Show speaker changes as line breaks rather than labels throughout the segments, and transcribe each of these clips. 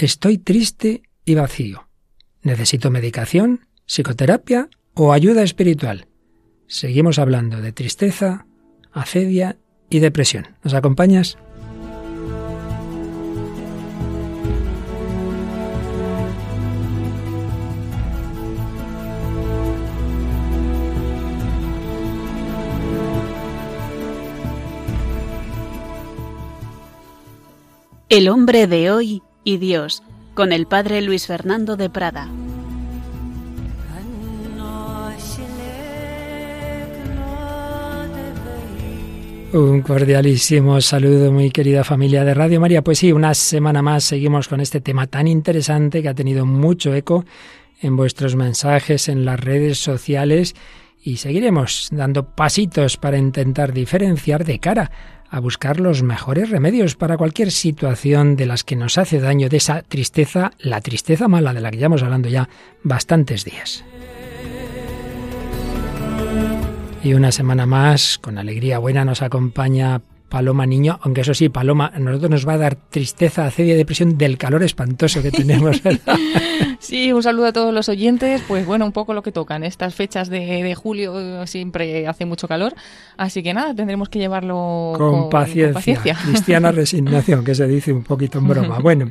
Estoy triste y vacío. ¿Necesito medicación, psicoterapia o ayuda espiritual? Seguimos hablando de tristeza, acedia y depresión. ¿Nos acompañas?
El hombre de hoy y Dios, con el padre Luis Fernando de Prada.
Un cordialísimo saludo, muy querida familia de Radio María. Pues sí, una semana más seguimos con este tema tan interesante que ha tenido mucho eco en vuestros mensajes, en las redes sociales y seguiremos dando pasitos para intentar diferenciar de cara a buscar los mejores remedios para cualquier situación de las que nos hace daño, de esa tristeza, la tristeza mala de la que llevamos hablando ya bastantes días. Y una semana más, con alegría buena, nos acompaña Paloma Niño, aunque eso sí, Paloma, a nosotros nos va a dar tristeza, acedia y depresión del calor espantoso que tenemos.
sí, un saludo a todos los oyentes. Pues bueno, un poco lo que tocan. Estas fechas de, julio siempre hace mucho calor, así que nada, tendremos que llevarlo
con, paciencia. Cristiana resignación, que se dice un poquito en broma. Bueno,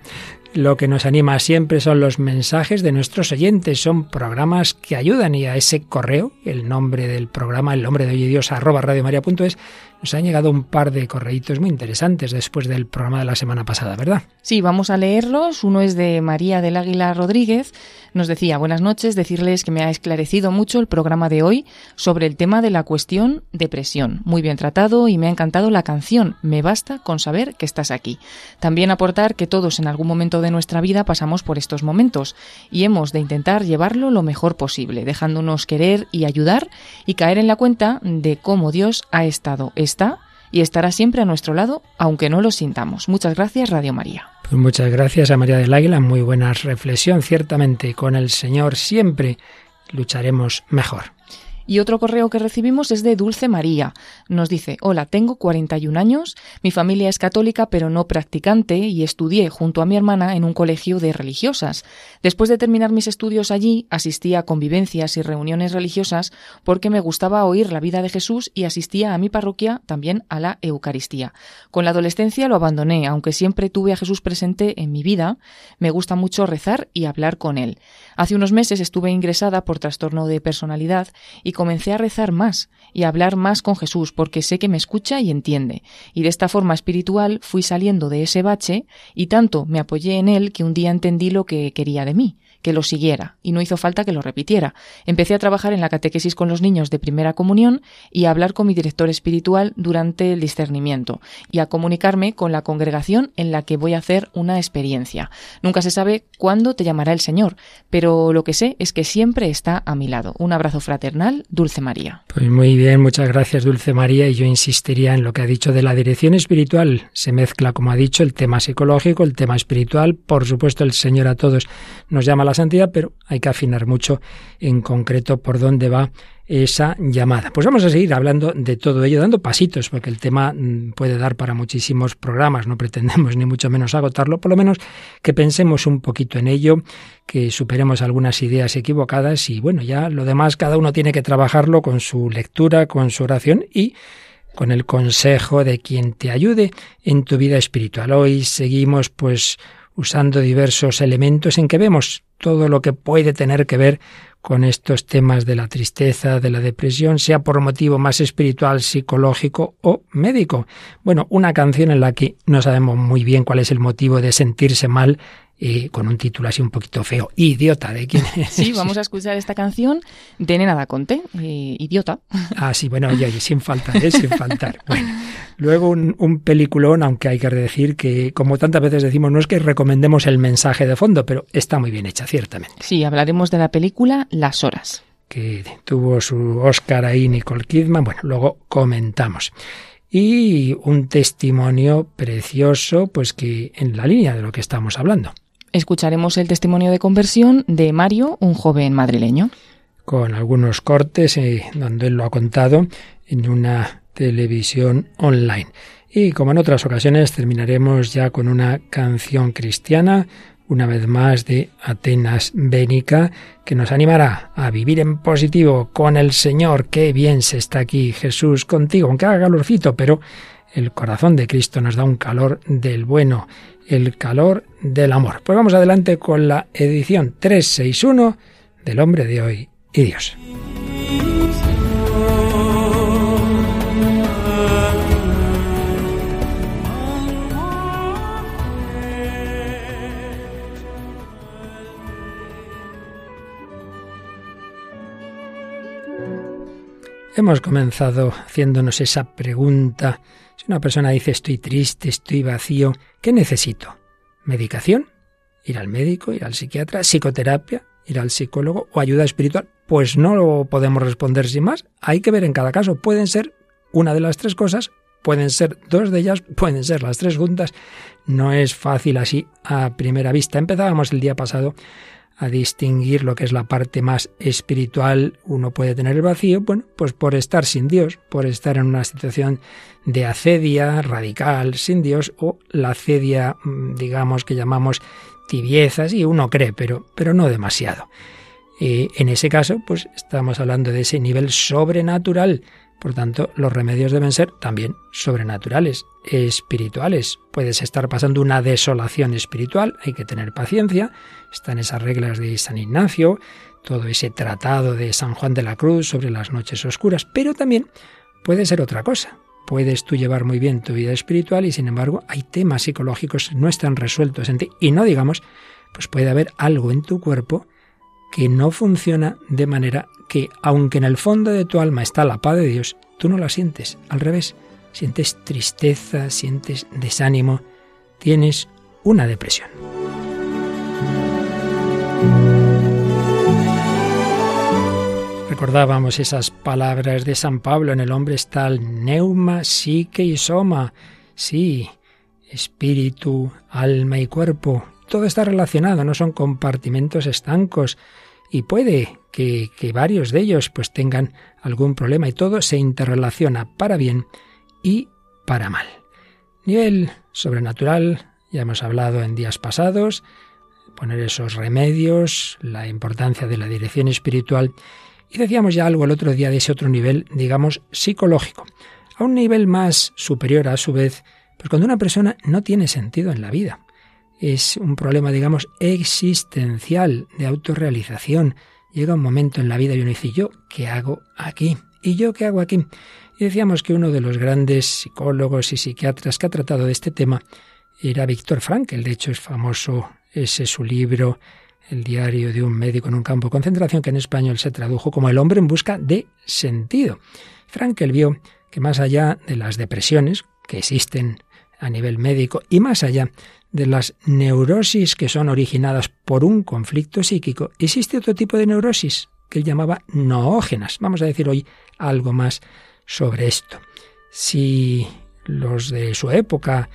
lo que nos anima siempre son los mensajes de nuestros oyentes, son programas que ayudan y a ese correo, el nombre del programa, el nombre de hoy Dios, arroba radiomaria.es, nos han llegado un par de correitos muy interesantes después del programa de la semana pasada, ¿verdad?
Sí, vamos a leerlos. Uno es de María del Águila Rodríguez. Nos decía, buenas noches, decirles que me ha esclarecido mucho el programa de hoy sobre el tema de la cuestión depresión. Muy bien tratado y me ha encantado la canción Me basta con saber que estás aquí. También aportar que todos en algún momento de nuestra vida pasamos por estos momentos y hemos de intentar llevarlo lo mejor posible, dejándonos querer y ayudar y caer en la cuenta de cómo Dios ha estado está y estará siempre a nuestro lado, aunque no lo sintamos. Muchas gracias, Radio María.
Pues muchas gracias a María del Águila, muy buena reflexión. Ciertamente, con el Señor siempre lucharemos mejor.
Y otro correo que recibimos es de Dulce María. Nos dice, hola, tengo 41 años, mi familia es católica pero no practicante y estudié junto a mi hermana en un colegio de religiosas. Después de terminar mis estudios allí, asistí a convivencias y reuniones religiosas porque me gustaba oír la vida de Jesús y asistía a mi parroquia también a la Eucaristía. Con la adolescencia lo abandoné, aunque siempre tuve a Jesús presente en mi vida, me gusta mucho rezar y hablar con él. Hace unos meses estuve ingresada por trastorno de personalidad y comencé a rezar más y a hablar más con Jesús porque sé que me escucha y entiende. Y de esta forma espiritual fui saliendo de ese bache y tanto me apoyé en él que un día entendí lo que quería de mí que lo siguiera, y no hizo falta que lo repitiera. Empecé a trabajar en la catequesis con los niños de primera comunión y a hablar con mi director espiritual durante el discernimiento, y a comunicarme con la congregación en la que voy a hacer una experiencia. Nunca se sabe cuándo te llamará el Señor, pero lo que sé es que siempre está a mi lado. Un abrazo fraternal, Dulce María.
Pues muy bien, muchas gracias Dulce María, y yo insistiría en lo que ha dicho de la dirección espiritual. Se mezcla, como ha dicho, el tema psicológico, el tema espiritual, por supuesto el Señor a todos nos llama la santidad, pero hay que afinar mucho en concreto por dónde va esa llamada. Pues vamos a seguir hablando de todo ello, dando pasitos, porque el tema mm, puede dar para muchísimos programas, no pretendemos ni mucho menos agotarlo, por lo menos que pensemos un poquito en ello, que superemos algunas ideas equivocadas y bueno, ya lo demás cada uno tiene que trabajarlo con su lectura, con su oración y con el consejo de quien te ayude en tu vida espiritual. Hoy seguimos pues usando diversos elementos en que vemos todo lo que puede tener que ver con estos temas de la tristeza, de la depresión, sea por motivo más espiritual, psicológico o médico. Bueno, una canción en la que no sabemos muy bien cuál es el motivo de sentirse mal y con un título así un poquito feo. Idiota, ¿de quién es?
Sí, vamos a escuchar esta canción de Nena da Conte, eh, Idiota.
Ah, sí, bueno, oye, sin faltar, ¿eh? sin faltar. Bueno, luego un, un, peliculón, aunque hay que decir que, como tantas veces decimos, no es que recomendemos el mensaje de fondo, pero está muy bien hecha, ciertamente.
Sí, hablaremos de la película Las Horas.
Que tuvo su Oscar ahí Nicole Kidman. Bueno, luego comentamos y un testimonio precioso, pues que en la línea de lo que estamos hablando.
Escucharemos el testimonio de conversión de Mario, un joven madrileño.
Con algunos cortes eh, donde él lo ha contado en una televisión online. Y como en otras ocasiones terminaremos ya con una canción cristiana, una vez más de Atenas Bénica, que nos animará a vivir en positivo con el Señor. Qué bien se está aquí Jesús contigo, aunque haga calorcito, pero el corazón de Cristo nos da un calor del bueno, el calor del amor. Pues vamos adelante con la edición 361 del hombre de hoy y Dios. Hemos comenzado haciéndonos esa pregunta. Si una persona dice estoy triste, estoy vacío, ¿qué necesito? ¿Medicación? ¿Ir al médico? ¿Ir al psiquiatra? ¿Psicoterapia? ¿Ir al psicólogo? ¿O ayuda espiritual? Pues no lo podemos responder sin más. Hay que ver en cada caso. Pueden ser una de las tres cosas, pueden ser dos de ellas, pueden ser las tres juntas. No es fácil así a primera vista. Empezábamos el día pasado a distinguir lo que es la parte más espiritual, uno puede tener el vacío, bueno, pues por estar sin Dios, por estar en una situación de acedia radical sin Dios o la acedia, mm, digamos, que llamamos tibieza, sí, uno cree, pero, pero no demasiado. Y en ese caso, pues estamos hablando de ese nivel sobrenatural por tanto, los remedios deben ser también sobrenaturales, espirituales. Puedes estar pasando una desolación espiritual, hay que tener paciencia. Están esas reglas de San Ignacio, todo ese tratado de San Juan de la Cruz sobre las noches oscuras, pero también puede ser otra cosa. Puedes tú llevar muy bien tu vida espiritual y sin embargo hay temas psicológicos no están resueltos en ti. Y no digamos, pues puede haber algo en tu cuerpo que no funciona de manera que, aunque en el fondo de tu alma está la paz de Dios, tú no la sientes. Al revés, sientes tristeza, sientes desánimo, tienes una depresión. Recordábamos esas palabras de San Pablo, en el hombre está el neuma, psique y soma. Sí, espíritu, alma y cuerpo, todo está relacionado, no son compartimentos estancos y puede que, varios de ellos pues tengan algún problema y todo se interrelaciona para bien y para mal. Nivel sobrenatural, ya hemos hablado en días pasados, poner esos remedios, la importancia de la dirección espiritual y decíamos ya algo el otro día de ese otro nivel, digamos, psicológico. A un nivel más superior a su vez, pues cuando una persona no tiene sentido en la vida, es un problema, digamos, existencial, de autorrealización. Llega un momento en la vida y uno dice, ¿yo qué hago aquí? ¿Y yo qué hago aquí? Y decíamos que uno de los grandes psicólogos y psiquiatras que ha tratado de este tema era Víctor Frankl. De hecho, es famoso ese su libro, El diario de un médico en un campo de concentración, que en español se tradujo como El hombre en busca de sentido. Frankl vio que más allá de las depresiones, que existen a nivel médico, y más allá de las neurosis que son originadas por un conflicto psíquico, existe otro tipo de neurosis que él llamaba noógenas. Vamos a decir hoy algo más sobre esto. Si los de su época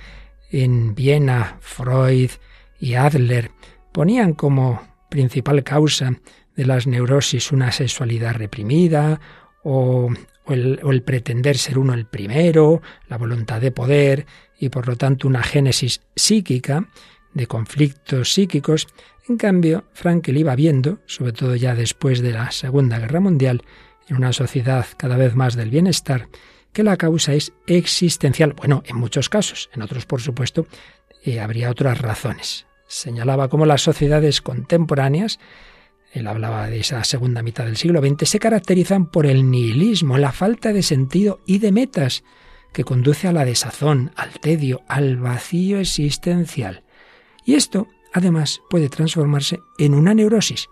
en Viena, Freud y Adler ponían como principal causa de las neurosis una sexualidad reprimida o, el, o el pretender ser uno el primero, la voluntad de poder, y por lo tanto una génesis psíquica de conflictos psíquicos. En cambio, Frankel iba viendo, sobre todo ya después de la Segunda Guerra Mundial, en una sociedad cada vez más del bienestar, que la causa es existencial. Bueno, en muchos casos, en otros, por supuesto, eh, habría otras razones. Señalaba cómo las sociedades contemporáneas, él hablaba de esa segunda mitad del siglo XX, se caracterizan por el nihilismo, la falta de sentido y de metas que conduce a la desazón, al tedio, al vacío existencial. Y esto, además, puede transformarse en una neurosis.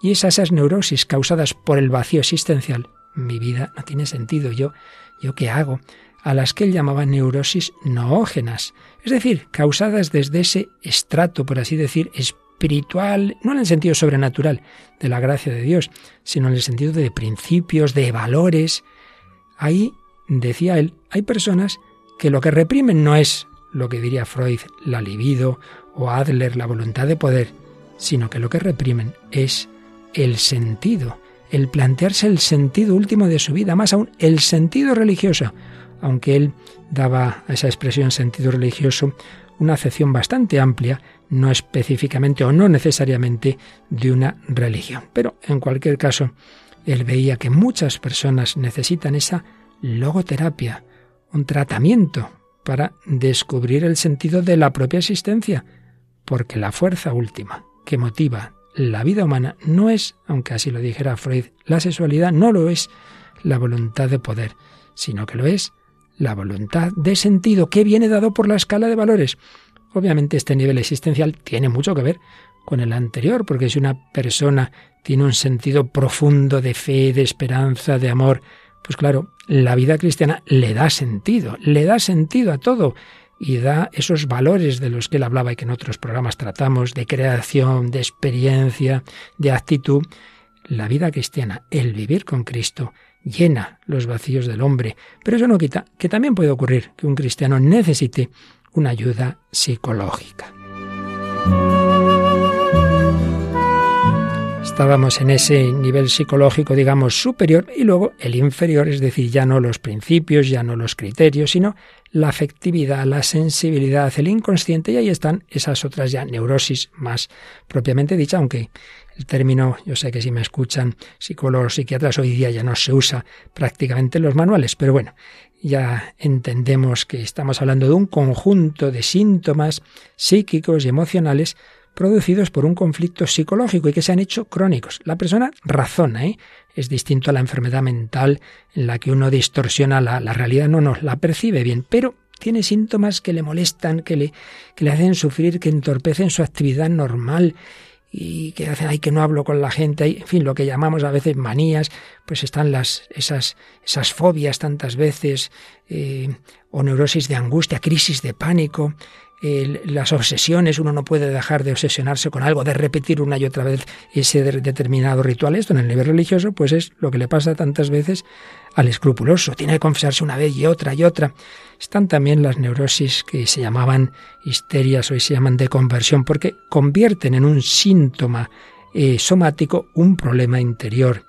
Y es esas neurosis causadas por el vacío existencial. Mi vida no tiene sentido. Yo, ¿yo qué hago? A las que él llamaba neurosis noógenas. Es decir, causadas desde ese estrato, por así decir, espiritual, no en el sentido sobrenatural de la gracia de Dios, sino en el sentido de principios, de valores. Ahí decía él, hay personas que lo que reprimen no es lo que diría Freud, la libido, o Adler, la voluntad de poder, sino que lo que reprimen es el sentido, el plantearse el sentido último de su vida, más aún el sentido religioso, aunque él daba a esa expresión sentido religioso una acepción bastante amplia, no específicamente o no necesariamente de una religión. Pero en cualquier caso, él veía que muchas personas necesitan esa logoterapia, un tratamiento para descubrir el sentido de la propia existencia, porque la fuerza última que motiva la vida humana no es, aunque así lo dijera Freud, la sexualidad no lo es la voluntad de poder, sino que lo es la voluntad de sentido que viene dado por la escala de valores. Obviamente este nivel existencial tiene mucho que ver con el anterior, porque si una persona tiene un sentido profundo de fe, de esperanza, de amor, pues claro, la vida cristiana le da sentido, le da sentido a todo y da esos valores de los que él hablaba y que en otros programas tratamos, de creación, de experiencia, de actitud. La vida cristiana, el vivir con Cristo, llena los vacíos del hombre, pero eso no quita que también puede ocurrir que un cristiano necesite una ayuda psicológica. Estábamos en ese nivel psicológico, digamos, superior y luego el inferior, es decir, ya no los principios, ya no los criterios, sino la afectividad, la sensibilidad, el inconsciente y ahí están esas otras ya neurosis más propiamente dicha, aunque el término, yo sé que si me escuchan psicólogos, psiquiatras, hoy día ya no se usa prácticamente en los manuales, pero bueno, ya entendemos que estamos hablando de un conjunto de síntomas psíquicos y emocionales producidos por un conflicto psicológico y que se han hecho crónicos. La persona razona, ¿eh? es distinto a la enfermedad mental en la que uno distorsiona la, realidad, no, no, la percibe bien, pero tiene síntomas que le molestan, que le, que le hacen sufrir, que entorpecen su actividad normal y que hacen, ay, que no hablo con la gente, en fin, lo que llamamos a veces manías, pues están las, esas, esas fobias tantas veces, eh, o neurosis de angustia, crisis de pánico, las obsesiones, uno no puede dejar de obsesionarse con algo, de repetir una y otra vez ese determinado ritual. Esto en el nivel religioso, pues es lo que le pasa tantas veces al escrupuloso. Tiene que confesarse una vez y otra y otra. Están también las neurosis que se llamaban histerias, hoy se llaman de conversión, porque convierten en un síntoma eh, somático un problema interior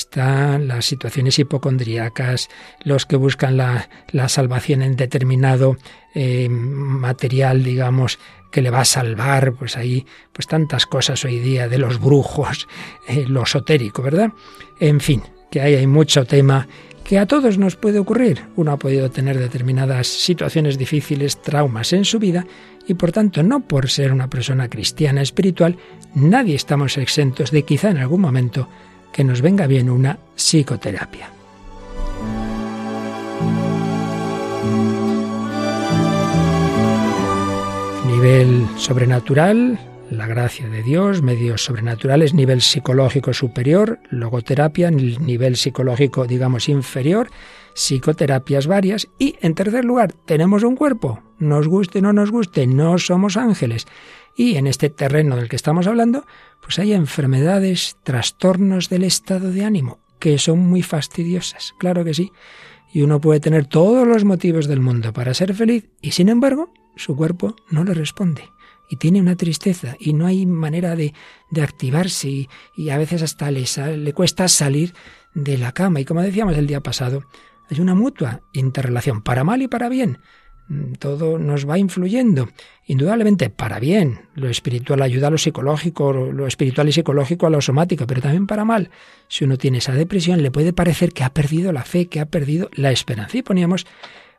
están las situaciones hipocondríacas, los que buscan la, salvación en determinado eh, material, digamos, que le va a salvar, pues ahí, pues tantas cosas hoy día de los brujos, eh, lo esotérico, ¿verdad? En fin, que ahí hay mucho tema que a todos nos puede ocurrir. Uno ha podido tener determinadas situaciones difíciles, traumas en su vida, y por tanto, no por ser una persona cristiana espiritual, nadie estamos exentos de quizá en algún momento que nos venga bien una psicoterapia. Nivel sobrenatural, la gracia de Dios, medios sobrenaturales, nivel psicológico superior, logoterapia, nivel psicológico, digamos, inferior, psicoterapias varias y, en tercer lugar, tenemos un cuerpo, nos guste o no nos guste, no somos ángeles. Y en este terreno del que estamos hablando, pues hay enfermedades, trastornos del estado de ánimo, que son muy fastidiosas, claro que sí. Y uno puede tener todos los motivos del mundo para ser feliz y sin embargo su cuerpo no le responde. Y tiene una tristeza y no hay manera de, de activarse y, a veces hasta le, le cuesta salir de la cama. Y como decíamos el día pasado, hay una mutua interrelación, para mal y para bien. Mm, todo nos va influyendo, indudablemente para bien. Lo espiritual ayuda a lo psicológico, lo espiritual y psicológico a lo somático, pero también para mal. Si uno tiene esa depresión, le puede parecer que ha perdido la fe, que ha perdido la esperanza. Y poníamos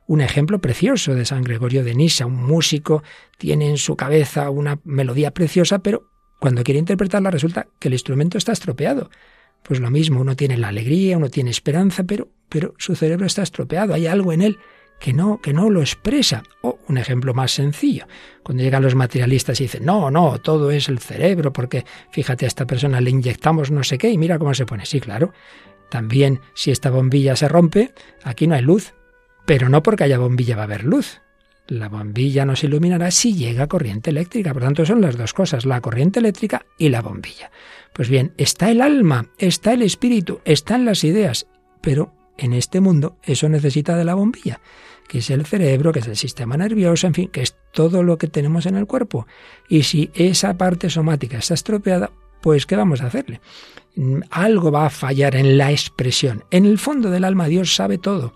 un ejemplo precioso de San Gregorio de Nisa, un músico tiene en su cabeza una melodía preciosa, pero cuando quiere interpretarla resulta que el instrumento está estropeado. Pues lo mismo, uno tiene la alegría, uno tiene esperanza, pero, pero su cerebro está estropeado, hay algo en él que no, que no lo expresa. O un ejemplo más sencillo, cuando llegan los materialistas y dicen, no, no, todo es el cerebro, porque fíjate a esta persona le inyectamos no sé qué y mira cómo se pone. Sí, claro. También si esta bombilla se rompe, aquí no hay luz, pero no porque haya bombilla va a haber luz. La bombilla nos iluminará si llega corriente eléctrica. Por tanto, son las dos cosas, la corriente eléctrica y la bombilla. Pues bien, está el alma, está el espíritu, están las ideas, pero en este mundo eso necesita de la bombilla que es el cerebro, que es el sistema nervioso, en fin, que es todo lo que tenemos en el cuerpo. Y si esa parte somática está estropeada, pues ¿qué vamos a hacerle? Mm, algo va a fallar en la expresión. En el fondo del alma Dios sabe todo.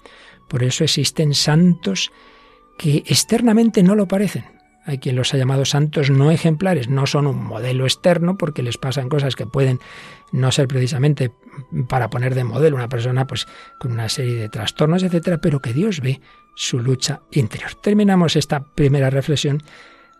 Por eso existen santos que externamente no lo parecen. Hay quien los ha llamado santos no ejemplares. No son un modelo externo porque les pasan cosas que pueden no ser precisamente para poner de modelo una persona pues con una serie de trastornos, etcétera, pero que Dios ve su lucha interior. Terminamos esta primera reflexión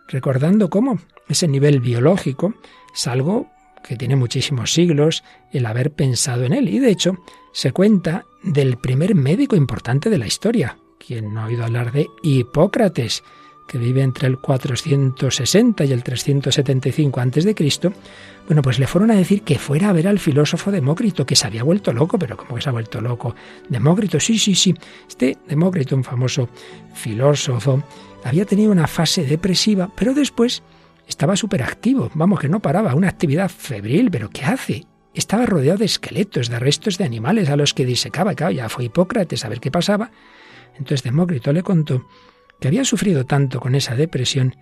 recordando cómo ese nivel biológico es algo que tiene muchísimos siglos el haber pensado en él. Y de hecho, se cuenta del primer médico importante de la historia. Quien no ha oído hablar de Hipócrates, que vive entre el 460 y el 375 a.C., bueno, pues le fueron a decir que fuera a ver al filósofo Demócrito, que se había vuelto loco, pero ¿cómo que se ha vuelto loco? Demócrito, sí, sí, sí. Este Demócrito, un famoso filósofo, había tenido una fase depresiva, pero después estaba súper activo, vamos, que no paraba, una actividad febril, pero ¿qué hace? Estaba rodeado de esqueletos, de restos de animales a los que disecaba, claro, ya fue Hipócrates a ver qué pasaba. Entonces Demócrito le contó que había sufrido tanto con esa depresión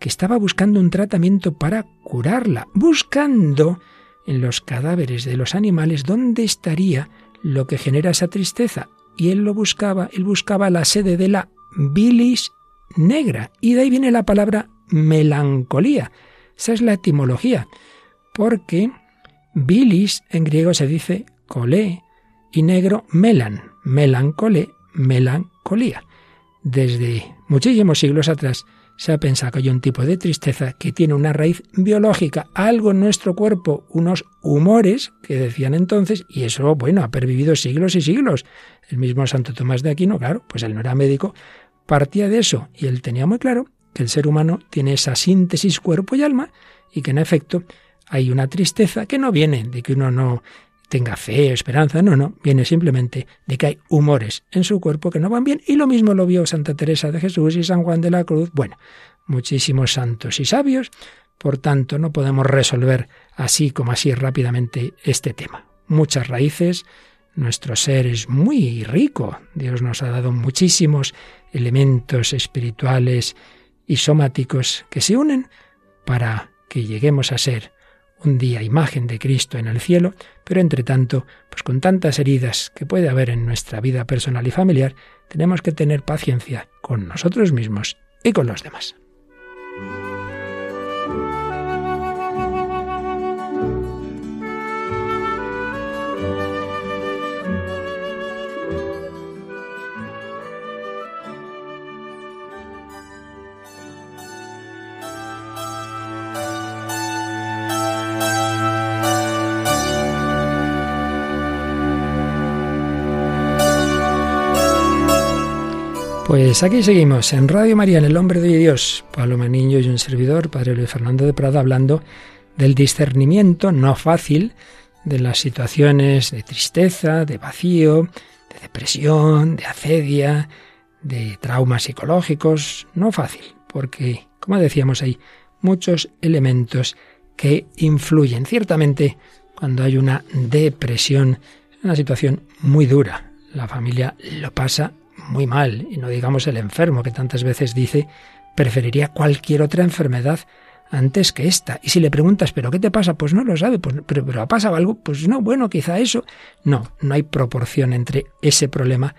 que estaba buscando un tratamiento para curarla, buscando en los cadáveres de los animales dónde estaría lo que genera esa tristeza. Y él lo buscaba, él buscaba la sede de la bilis negra. Y de ahí viene la palabra melancolía. Esa es la etimología. Porque bilis en griego se dice colé y negro melan. Melancolé, melancolía. Desde muchísimos siglos atrás se ha pensado que hay un tipo de tristeza que tiene una raíz biológica, algo en nuestro cuerpo, unos humores que decían entonces, y eso, bueno, ha pervivido siglos y siglos. El mismo Santo Tomás de Aquino, claro, pues él no era médico, partía de eso y él tenía muy claro que el ser humano tiene esa síntesis cuerpo y alma y que en efecto hay una tristeza que no viene de que uno no tenga fe o esperanza, no, no, viene simplemente de que hay humores en su cuerpo que no van bien y lo mismo lo vio Santa Teresa de Jesús y San Juan de la Cruz, bueno, muchísimos santos y sabios, por tanto no podemos resolver así como así rápidamente este tema. Muchas raíces, nuestro ser es muy rico. Dios nos ha dado muchísimos elementos espirituales y somáticos que se unen para que lleguemos a ser un día imagen de Cristo en el cielo, pero entre tanto, pues con tantas heridas que puede haber en nuestra vida personal y familiar, tenemos que tener paciencia con nosotros mismos y con los demás. Pues aquí seguimos en Radio María, en El Hombre de Dios, Paloma Niño y un servidor, Padre Luis Fernando de Prada, hablando del discernimiento no fácil de las situaciones de tristeza, de vacío, de depresión, de acedia, de traumas psicológicos, no fácil, porque, como decíamos, hay muchos elementos que influyen. Ciertamente, cuando hay una depresión, es una situación muy dura. La familia lo pasa muy mal, y no digamos el enfermo que tantas veces dice, preferiría cualquier otra enfermedad antes que esta. Y si le preguntas, ¿pero qué te pasa? Pues no lo sabe, pues, pero, pero ha pasado algo, pues no, bueno, quizá eso. No, no hay proporción entre ese problema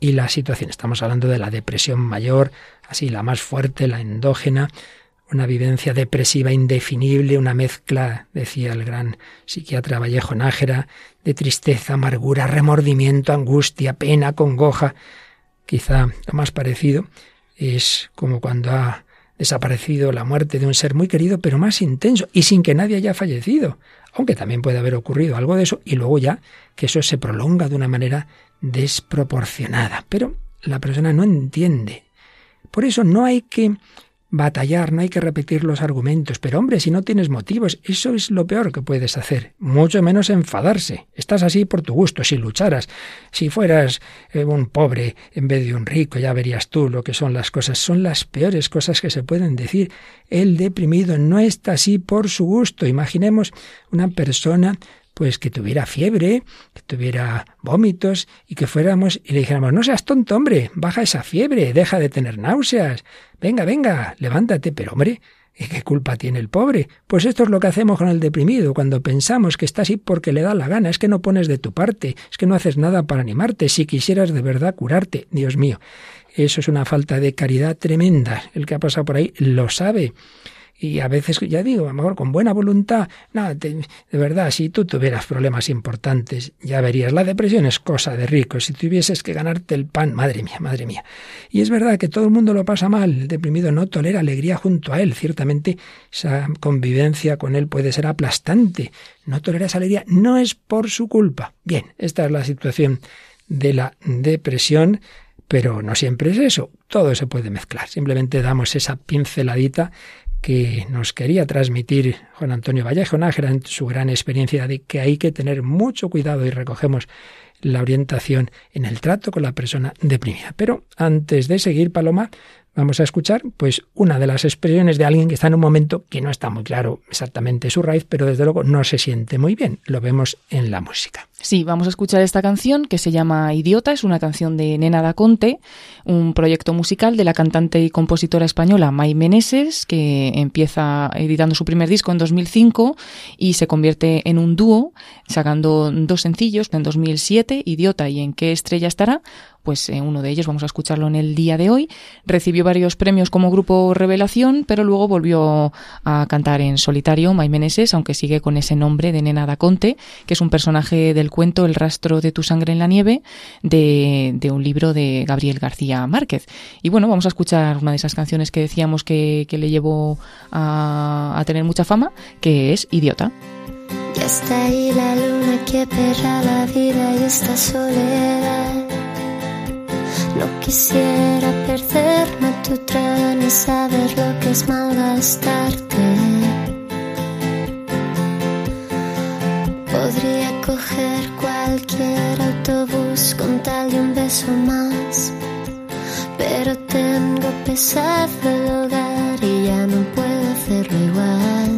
y la situación. Estamos hablando de la depresión mayor, así la más fuerte, la endógena, una vivencia depresiva indefinible, una mezcla, decía el gran psiquiatra Vallejo Nájera, de tristeza, amargura, remordimiento, angustia, pena, congoja. Quizá lo más parecido es como cuando ha desaparecido la muerte de un ser muy querido, pero más intenso y sin que nadie haya fallecido, aunque también puede haber ocurrido algo de eso y luego ya que eso se prolonga de una manera desproporcionada. Pero la persona no entiende. Por eso no hay que batallar, no hay que repetir los argumentos. Pero hombre, si no tienes motivos, eso es lo peor que puedes hacer. Mucho menos enfadarse. Estás así por tu gusto. Si lucharas, si fueras eh, un pobre en vez de un rico, ya verías tú lo que son las cosas. Son las peores cosas que se pueden decir. El deprimido no está así por su gusto. Imaginemos una persona pues que tuviera fiebre, que tuviera vómitos y que fuéramos y le dijéramos, no seas tonto, hombre, baja esa fiebre, deja de tener náuseas, venga, venga, levántate, pero hombre, ¿Y qué culpa tiene el pobre? Pues esto es lo que hacemos con el deprimido, cuando pensamos que está así porque le da la gana, es que no pones de tu parte, es que no haces nada para animarte, si quisieras de verdad curarte, Dios mío. Eso es una falta de caridad tremenda. El que ha pasado por ahí lo sabe. Y a veces, ya digo, a lo mejor con buena voluntad, nada, de verdad, si tú tuvieras problemas importantes, ya verías, la depresión es cosa de ricos, si tuvieses que ganarte el pan, madre mía, madre mía. Y es verdad que todo el mundo lo pasa mal, el deprimido no tolera alegría junto a él, ciertamente esa convivencia con él puede ser aplastante, no tolera esa alegría, no es por su culpa. Bien, esta es la situación de la depresión, pero no siempre es eso, todo se puede mezclar, simplemente damos esa pinceladita que nos quería transmitir Juan Antonio Vallejo Nájera en su gran experiencia de que hay que tener mucho cuidado y recogemos la orientación en el trato con la persona deprimida. Pero antes de seguir, Paloma, vamos a escuchar pues una de las expresiones de alguien que está en un momento que no está muy claro exactamente su raíz, pero desde luego no se siente muy bien. Lo vemos en la música.
Sí, vamos a escuchar esta canción que se llama Idiota, es una canción de Nena da Conte, un proyecto musical de la cantante y compositora española May Meneses, que empieza editando su primer disco en 2005 y se convierte en un dúo, sacando dos sencillos en 2007, Idiota y En qué estrella estará, pues eh, uno de ellos, vamos a escucharlo en el día de hoy, recibió varios premios como grupo revelación, pero luego volvió a cantar en solitario May Meneses, aunque sigue con ese nombre de Nena da Conte, que es un personaje del cuento El rastro de tu sangre en la nieve de, un libro de Gabriel García Márquez. Y bueno, vamos a escuchar una de esas canciones que decíamos que, le llevó a, tener mucha fama, que es Idiota.
Ya está ahí la luna que perra la vida y esta soledad. No quisiera perderme tu tren y saber lo que es malgastarte. Podría coger cualquier autobús con tal de un beso más, pero tengo pesado el hogar y ya no puedo hacerlo igual.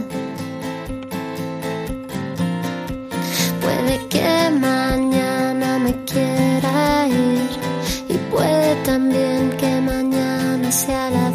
Puede que mañana sea la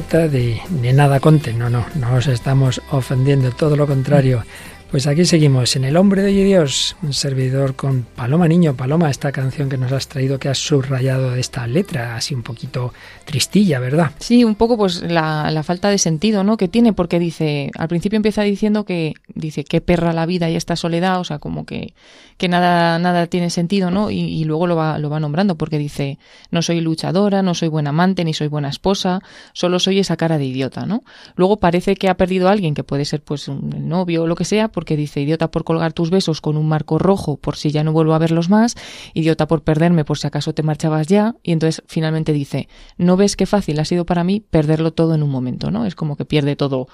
de, nada conte. No, no, no os estamos ofendiendo, todo lo contrario. Pues aquí seguimos en El Hombre de Dios, un servidor con Paloma Niño. Paloma, esta canción que nos has traído, que has subrayado de esta letra, así un poquito tristilla, ¿verdad?
Sí, un poco pues la, la, falta de sentido, ¿no? Que tiene, porque dice, al principio empieza diciendo que, dice, qué perra la vida y esta soledad, o sea, como que, que nada, nada tiene sentido, ¿no? Y, luego lo va, lo va nombrando, porque dice, no soy luchadora, no soy buena amante, ni soy buena esposa, solo soy esa cara de idiota, ¿no? Luego parece que ha perdido a alguien, que puede ser pues un novio o lo que sea, porque dice, idiota por colgar tus besos con un marco rojo por si ya no vuelvo a verlos más, idiota por perderme por si acaso te marchabas ya, y entonces finalmente dice, no ves qué fácil ha sido para mí perderlo todo en un momento, ¿no? Es como que pierde todo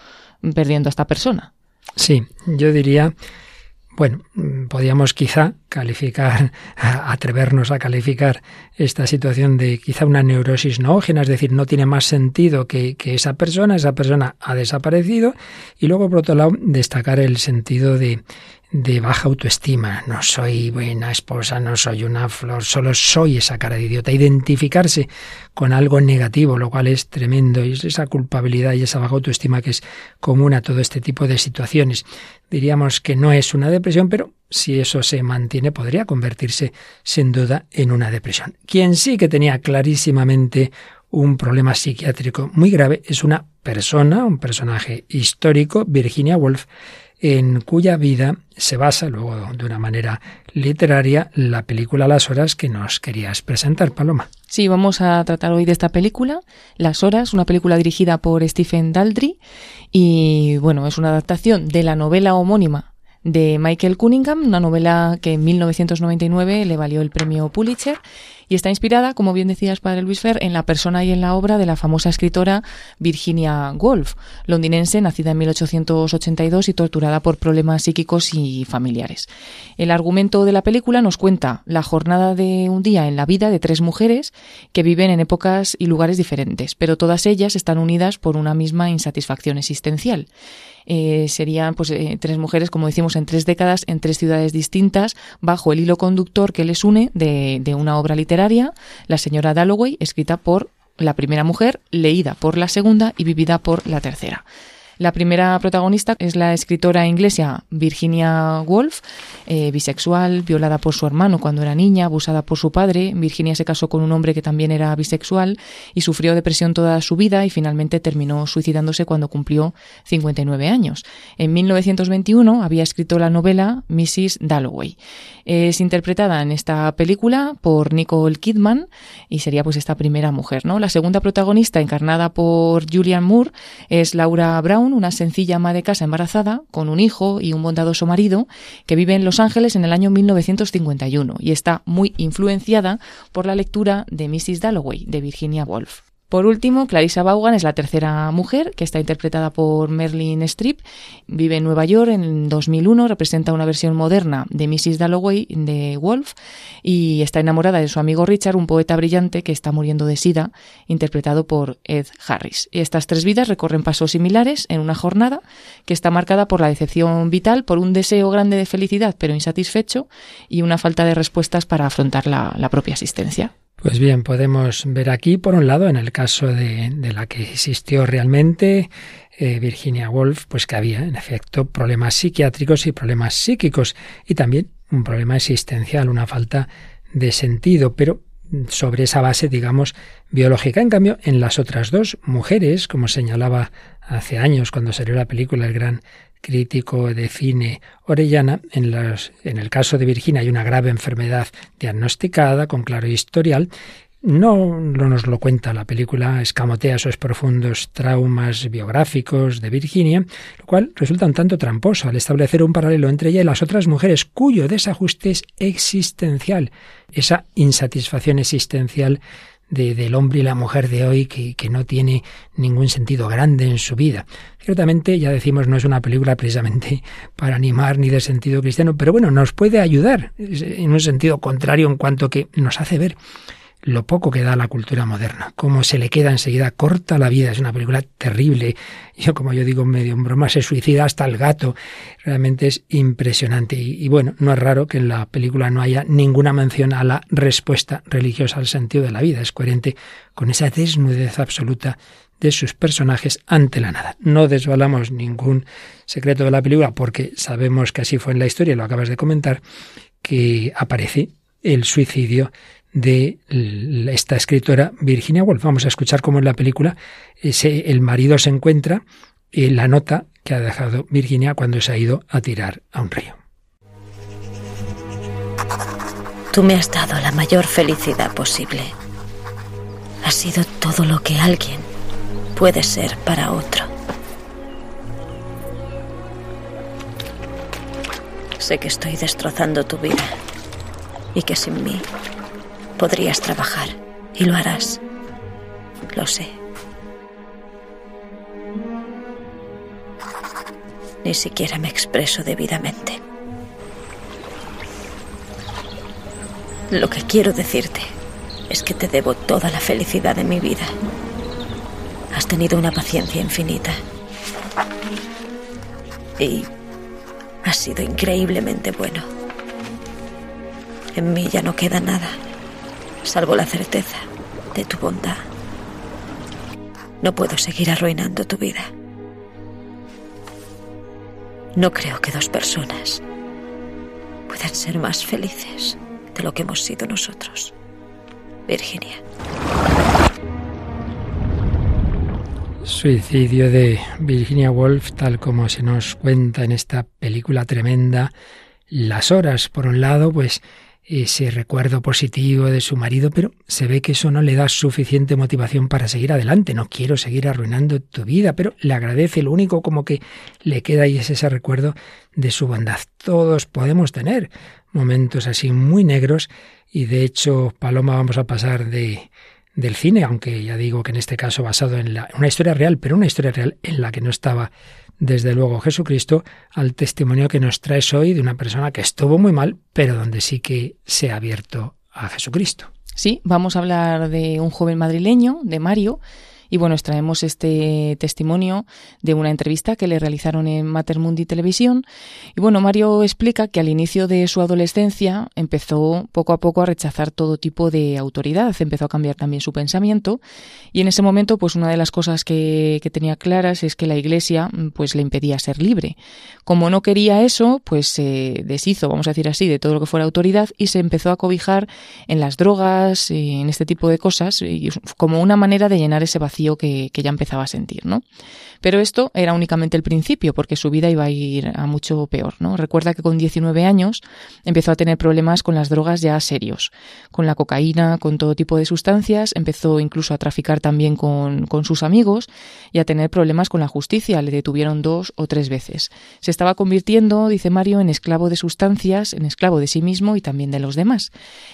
perdiendo a esta persona.
Sí, yo diría bueno, podríamos quizá calificar, atrevernos a calificar esta situación de quizá una neurosis noógena, es decir, no tiene más sentido que, que, esa persona, esa persona ha desaparecido, y luego, por otro lado, destacar el sentido de, de baja autoestima. No soy buena esposa, no soy una flor, solo soy esa cara de idiota. Identificarse con algo negativo, lo cual es tremendo, y es esa culpabilidad y esa baja autoestima que es común a todo este tipo de situaciones. Diríamos que no es una depresión, pero si eso se mantiene podría convertirse sin duda en una depresión. Quien sí que tenía clarísimamente un problema psiquiátrico muy grave es una persona, un personaje histórico, Virginia Woolf, en cuya vida se basa luego de una manera literaria la película Las Horas que nos querías presentar, Paloma.
Sí, vamos a tratar hoy de esta película, Las Horas, una película dirigida por Stephen Daldry y bueno, es una adaptación de la novela homónima de Michael Cunningham, una novela que en 1999 le valió el premio Pulitzer y está inspirada, como bien decías, Padre Luis Fer, en la persona y en la obra de la famosa escritora Virginia Woolf, londinense, nacida en 1882 y torturada por problemas psíquicos y familiares. El argumento de la película nos cuenta la jornada de un día en la vida de tres mujeres que viven en épocas y lugares diferentes, pero todas ellas están unidas por una misma insatisfacción existencial. Eh, serían pues eh, tres mujeres, como decimos, en tres décadas, en tres ciudades distintas, bajo el hilo conductor que les une de, de una obra literaria, La señora Dalloway, escrita por la primera mujer, leída por la segunda y vivida por la tercera. La primera protagonista es la escritora inglesa Virginia Woolf, eh, bisexual, violada por su hermano cuando era niña, abusada por su padre. Virginia se casó con un hombre que también era bisexual y sufrió depresión toda su vida y finalmente terminó suicidándose cuando cumplió 59 años. En 1921 había escrito la novela Mrs. Dalloway. Es interpretada en esta película por Nicole Kidman y sería pues esta primera mujer, ¿no? La segunda protagonista encarnada por Julian Moore es Laura Brown una sencilla ama de casa embarazada, con un hijo y un bondadoso marido, que vive en Los Ángeles en el año 1951 y está muy influenciada por la lectura de Mrs. Dalloway de Virginia Woolf. Por último, Clarissa Vaughan es la tercera mujer, que está interpretada por Merlin Streep. Vive en Nueva York en 2001, representa una versión moderna de Mrs. Dalloway de Wolf y está enamorada de su amigo Richard, un poeta brillante que está muriendo de sida, interpretado por Ed Harris. Estas tres vidas recorren pasos similares en una jornada que está marcada por la decepción vital, por un deseo grande de felicidad pero insatisfecho y una falta de respuestas para afrontar la, la propia existencia.
Pues bien, podemos ver aquí, por un lado, en el caso de, la que existió realmente eh, Virginia Woolf, pues que había, en efecto, problemas psiquiátricos y problemas psíquicos, y también un problema existencial, una falta de sentido, pero sobre esa base, digamos, biológica. En cambio, en las otras dos mujeres, como señalaba hace años cuando salió la película El gran crítico de cine Orellana, en, en el caso de Virginia hay una grave enfermedad diagnosticada con claro historial. No, no nos lo cuenta la película, escamotea esos profundos traumas biográficos de Virginia, lo cual resulta un tanto tramposo al establecer un paralelo entre ella y las otras mujeres cuyo desajuste es existencial, esa insatisfacción existencial de, del hombre y la mujer de hoy que, que, no tiene ningún sentido grande en su vida. Ciertamente, ya decimos, no es una película precisamente para animar ni de sentido cristiano, pero bueno, nos puede ayudar en un sentido contrario en cuanto que nos hace ver lo poco que da la cultura moderna, cómo se le queda enseguida corta la vida, es una película terrible. Yo, como yo digo, medio en broma, se suicida hasta el gato. Realmente es impresionante. Y, y, bueno, no es raro que en la película no haya ninguna mención a la respuesta religiosa al sentido de la vida. Es coherente con esa desnudez absoluta de sus personajes ante la nada. No desvalamos ningún secreto de la película porque sabemos que así fue en la historia, lo acabas de comentar, que aparece el suicidio de esta escritora Virginia Woolf. Vamos a escuchar cómo en la película ese, el marido se encuentra en la nota que ha dejado Virginia cuando se ha ido a tirar a un río.
Tú me has dado la mayor felicidad posible. Has sido todo lo que alguien puede ser para otro. Sé que estoy destrozando tu vida y que sin mí podrías trabajar y lo harás. Lo sé. Ni siquiera me expreso debidamente. Lo que quiero decirte es que te debo toda la felicidad de mi vida. Has tenido una paciencia infinita. Y has sido increíblemente bueno. En mí ya no queda nada, salvo la certeza de tu bondad. No puedo seguir arruinando tu vida. No creo que dos personas puedan ser más felices de lo que hemos sido nosotros. Virginia.
Suicidio de Virginia Woolf, tal como se nos cuenta en esta película tremenda. Las horas, por un lado, pues ese recuerdo positivo de su marido, pero se ve que eso no le da suficiente motivación para seguir adelante. No quiero seguir arruinando tu vida, pero le agradece. Lo único como que le queda ahí es ese recuerdo de su bondad. Todos podemos tener momentos así muy negros y de hecho, Paloma, vamos a pasar de del cine, aunque ya digo que en este caso basado en la, una historia real, pero una historia real en la que no estaba desde luego Jesucristo, al testimonio que nos traes hoy de una persona que estuvo muy mal, pero donde sí que se ha abierto a Jesucristo.
Sí, vamos a hablar de un joven madrileño, de Mario, y bueno, extraemos este testimonio de una entrevista que le realizaron en Matermundi Televisión. Y bueno, Mario explica que al inicio de su adolescencia empezó poco a poco a rechazar todo tipo de autoridad, empezó a cambiar también su pensamiento. Y en ese momento, pues una de las cosas que, tenía claras es que la Iglesia pues le impedía ser libre. Como no quería eso, pues se deshizo, vamos a decir así, de todo lo que fuera autoridad y se empezó a cobijar en las drogas, en este tipo de cosas, como una manera de llenar ese vacío que, ya empezaba a sentir, ¿no? Pero esto era únicamente el principio, porque su vida iba a ir a mucho peor, ¿no? Recuerda que con 19 años empezó a tener problemas con las drogas ya serios, con la cocaína, con todo tipo de sustancias, empezó incluso a traficar también con, con sus amigos y a tener problemas con la justicia, le detuvieron dos o tres veces. Se estaba convirtiendo, dice Mario, en esclavo de sustancias, en esclavo de sí mismo y también de los demás.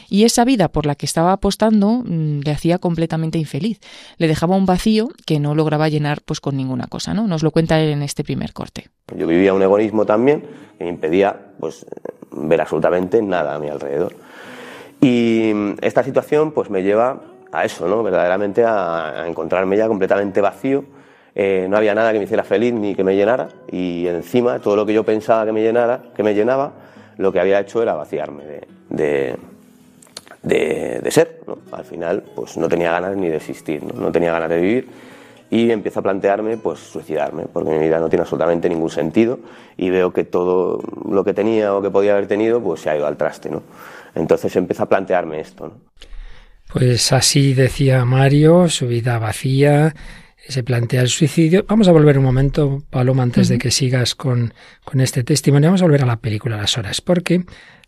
Y esa vida por la que estaba apostando mm, le hacía completamente infeliz, le dejaba un vacío que no lograba llenar pues con ninguna cosa, ¿no? Nos lo cuenta en este primer corte.
Yo vivía un egoísmo también que me impedía pues ver absolutamente nada a mi alrededor. Y esta situación pues me lleva a eso, ¿no? Verdaderamente a, encontrarme ya completamente vacío. Eh, no había nada que me hiciera feliz ni que me llenara y encima todo lo que yo pensaba que me llenara, que me llenaba, lo que había hecho era vaciarme de, ser. Al final, pues no tenía ganas ni de existir, ¿no? tenía ganas de vivir y empiezo a plantearme pues suicidarme, porque mi vida no tiene absolutamente ningún sentido y veo que todo lo que tenía o que podía haber tenido pues se ha ido al traste, ¿no? Entonces empiezo a plantearme esto,
Pues así decía Mario, su vida vacía, se plantea el suicidio. Vamos a volver un momento, Paloma, antes de que sigas con, con este testimonio, vamos a volver a la película Las Horas, porque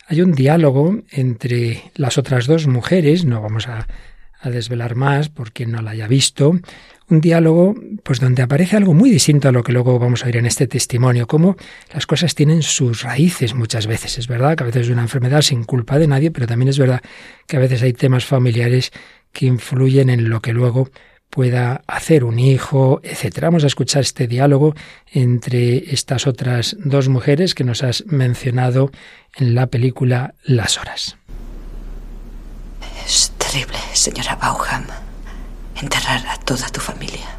hay un diálogo entre las otras dos mujeres, no vamos a, desvelar más por quien no la haya visto, un diálogo pues donde aparece algo muy distinto a lo que luego vamos a oír en este testimonio, cómo las cosas tienen sus raíces muchas veces. Es verdad que a veces es una enfermedad sin culpa de nadie, pero también es verdad que a veces hay temas familiares que influyen en lo que luego pueda hacer un hijo, etc. Vamos a escuchar este diálogo entre estas otras dos mujeres que nos has mencionado en la película Las Horas.
Es terrible, señora Bauham, enterrar a toda tu familia.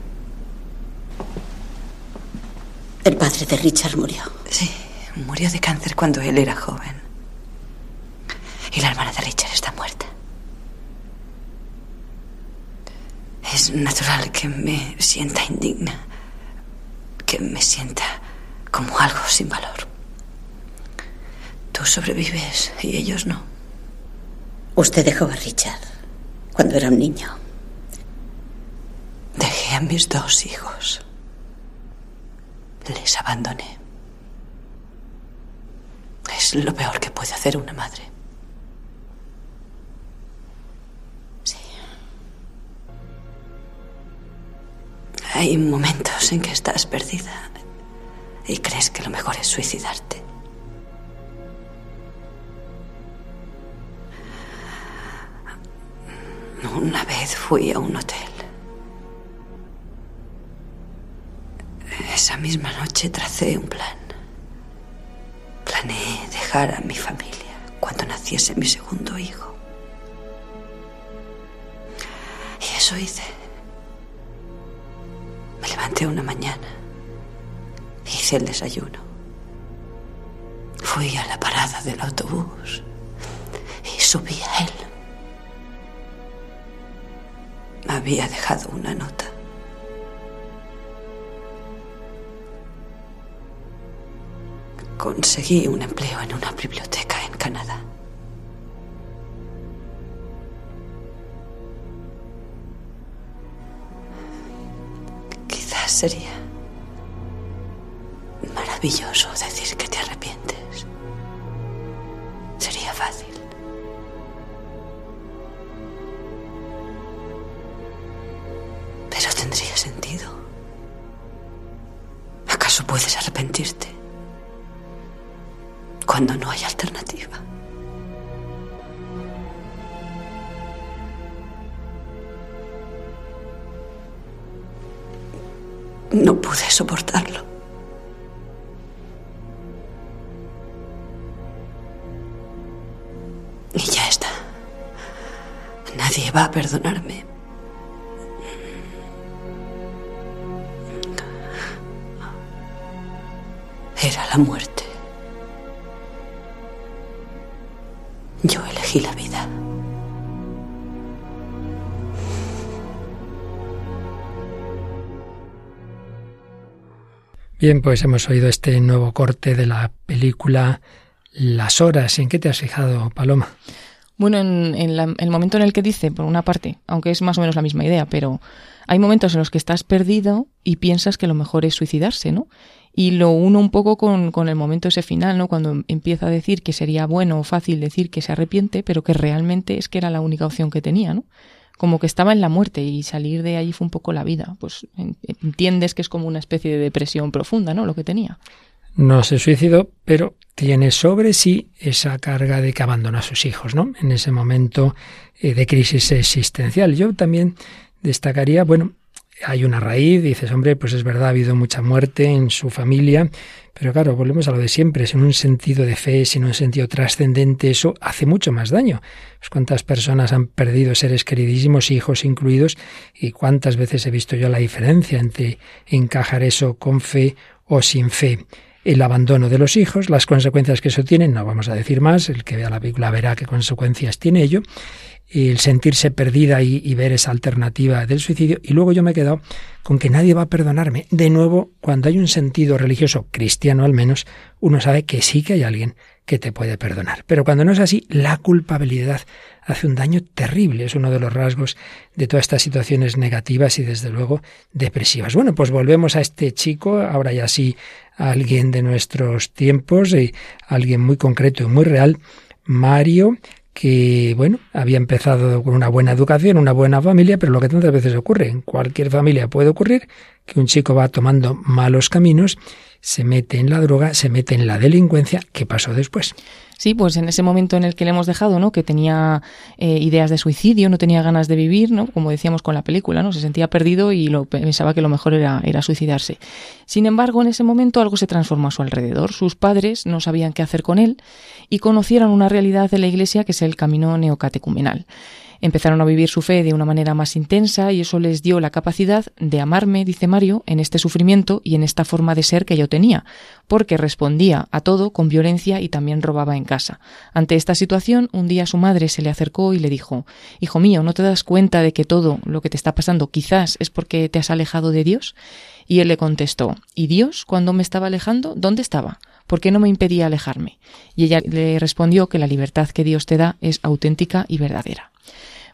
El padre de Richard murió.
Sí, murió de cáncer cuando él era joven. Y la hermana de Richard está muerta. Es natural que me sienta indigna, que me sienta como algo sin valor. Tú sobrevives y ellos no.
Usted dejó a Richard cuando era un niño.
Dejé a mis dos hijos. Les abandoné. Es lo peor que puede hacer una madre. Hay momentos en que estás perdida y crees que lo mejor es suicidarte. Una vez fui a un hotel. Esa misma noche tracé un plan. Planeé dejar a mi familia cuando naciese mi segundo hijo. Y eso hice. Levanté una mañana. Hice el desayuno. Fui a la parada del autobús y subí a él. Había dejado una nota. Conseguí un empleo en una biblioteca en Canadá. Sería maravilloso decir que te arrepientes. Soportarlo. Y ya está. Nadie va a perdonarme. Era la muerte. Yo elegí la vida.
Bien, pues hemos oído este nuevo corte de la película Las Horas. ¿En qué te has fijado, Paloma?
Bueno, en, la- el momento en el que dice, por una parte, aunque es más o menos la misma idea, pero hay momentos en los que estás perdido y piensas que lo mejor es suicidarse, ¿no? Y lo uno un poco con, con el momento ese final, ¿no? Cuando empieza a decir que sería bueno o fácil decir que se arrepiente, pero que realmente es que era la única opción que tenía, ¿no? Como que estaba en la muerte y salir de allí fue un poco la vida. Pues en- entiendes que es como una especie de depresión profunda, ¿no? Lo que tenía.
No se suicidó, pero tiene sobre sí esa carga de que abandona a sus hijos, ¿no? En ese momento eh, de crisis existencial. Yo también destacaría, bueno, hay una raíz, dices, hombre, pues es verdad, ha habido mucha muerte en su familia, pero claro, volvemos a lo de siempre, sin un sentido de fe, sin un sentido trascendente, eso hace mucho más daño. Pues cuántas personas han perdido seres queridísimos, hijos incluidos, y cuántas veces he visto yo la diferencia entre encajar eso con fe o sin fe el abandono de los hijos, las consecuencias que eso tiene, no vamos a decir más, el que vea la película verá qué consecuencias tiene ello, el sentirse perdida y, y, ver esa alternativa del suicidio, y luego yo me he quedado con que nadie va a perdonarme. De nuevo, cuando hay un sentido religioso, cristiano al menos, uno sabe que sí que hay alguien que te puede perdonar. Pero cuando no es así, la culpabilidad hace un daño terrible. Es uno de los rasgos de todas estas situaciones negativas y desde luego depresivas. Bueno, pues volvemos a este chico, ahora ya sí alguien de nuestros tiempos, y alguien muy concreto y muy real, Mario, que, bueno, había empezado con una buena educación, una buena familia, pero lo que tantas veces ocurre, en cualquier familia puede ocurrir, que un chico va tomando malos caminos, se mete en la droga, se mete en la delincuencia. ¿Qué pasó después?
Sí, pues en ese momento en el que le hemos dejado, ¿no? Que tenía eh, ideas de suicidio, no tenía ganas de vivir, ¿no? Como decíamos con la película, ¿no? Se sentía perdido y lo, pensaba que lo mejor era, era suicidarse. Sin embargo, en ese momento algo se transformó a su alrededor. Sus padres no sabían qué hacer con él y conocieron una realidad de la Iglesia que es el camino neocatecumenal. Empezaron a vivir su fe de una manera más intensa y eso les dio la capacidad de amarme, dice Mario, en este sufrimiento y en esta forma de ser que yo tenía, porque respondía a todo con violencia y también robaba en casa. Ante esta situación, un día su madre se le acercó y le dijo Hijo mío, ¿no te das cuenta de que todo lo que te está pasando quizás es porque te has alejado de Dios? Y él le contestó ¿Y Dios, cuando me estaba alejando, dónde estaba? ¿Por qué no me impedía alejarme? Y ella le respondió que la libertad que Dios te da es auténtica y verdadera.